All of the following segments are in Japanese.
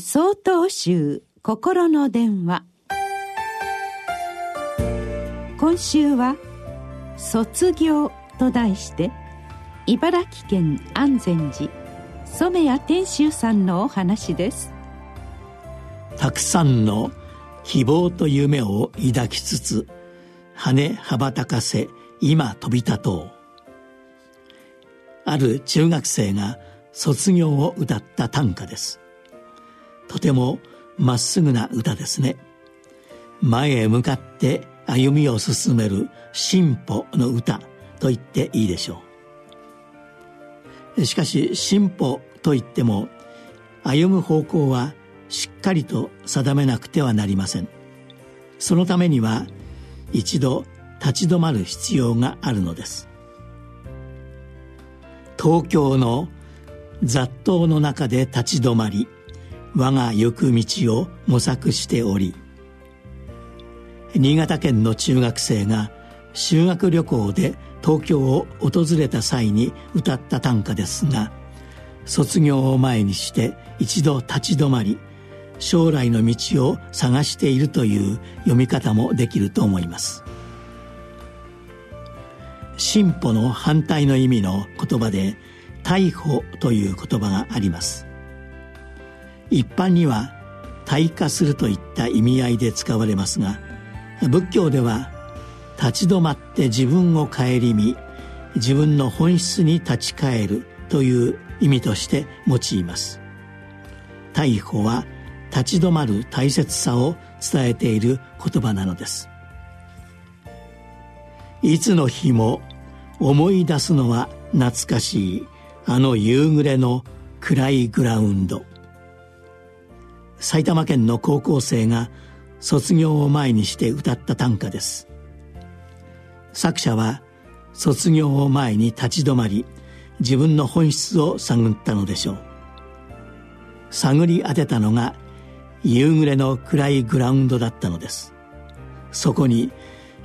総統集心の電話。今週は「卒業」と題して茨城県安全寺染谷天秀さんのお話です。たくさんの希望と夢を抱きつつ羽羽ばたかせ今飛び立とう。ある中学生が卒業を歌った短歌です。とてもまっすぐな歌ですね。前へ向かって歩みを進める進歩の歌と言っていいでしょう。しかし進歩といっても歩む方向はしっかりと定めなくてはなりません。そのためには一度立ち止まる必要があるのです。東京の雑踏の中で立ち止まり我が行く道を模索しており新潟県の中学生が修学旅行で東京を訪れた際に歌った短歌ですが卒業を前にして一度立ち止まり将来の道を探しているという読み方もできると思います。進歩の反対の意味の言葉で逮捕という言葉があります。一般には退化するといった意味合いで使われますが仏教では立ち止まって自分を顧み自分の本質に立ち返るという意味として用います。逮捕は立ち止まる大切さを伝えている言葉なのです。いつの日も思い出すのは懐かしいあの夕暮れの暗いグラウンド。埼玉県の高校生が卒業を前にして歌った短歌です。作者は卒業を前に立ち止まり自分の本質を探ったのでしょう。探り当てたのが夕暮れの暗いグラウンドだったのです。そこに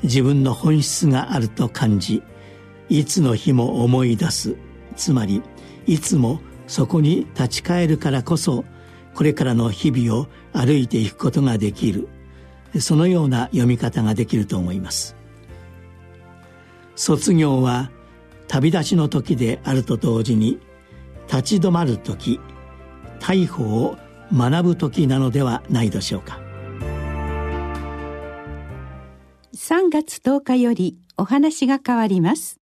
自分の本質があると感じいつの日も思い出す。つまりいつもそこに立ち返るからこそこれからの日々を歩いていくことができる。そのような読み方ができると思います。卒業は旅立ちの時であると同時に立ち止まる時逮捕を学ぶ時なのではないでしょうか。3月10日よりお話が変わります。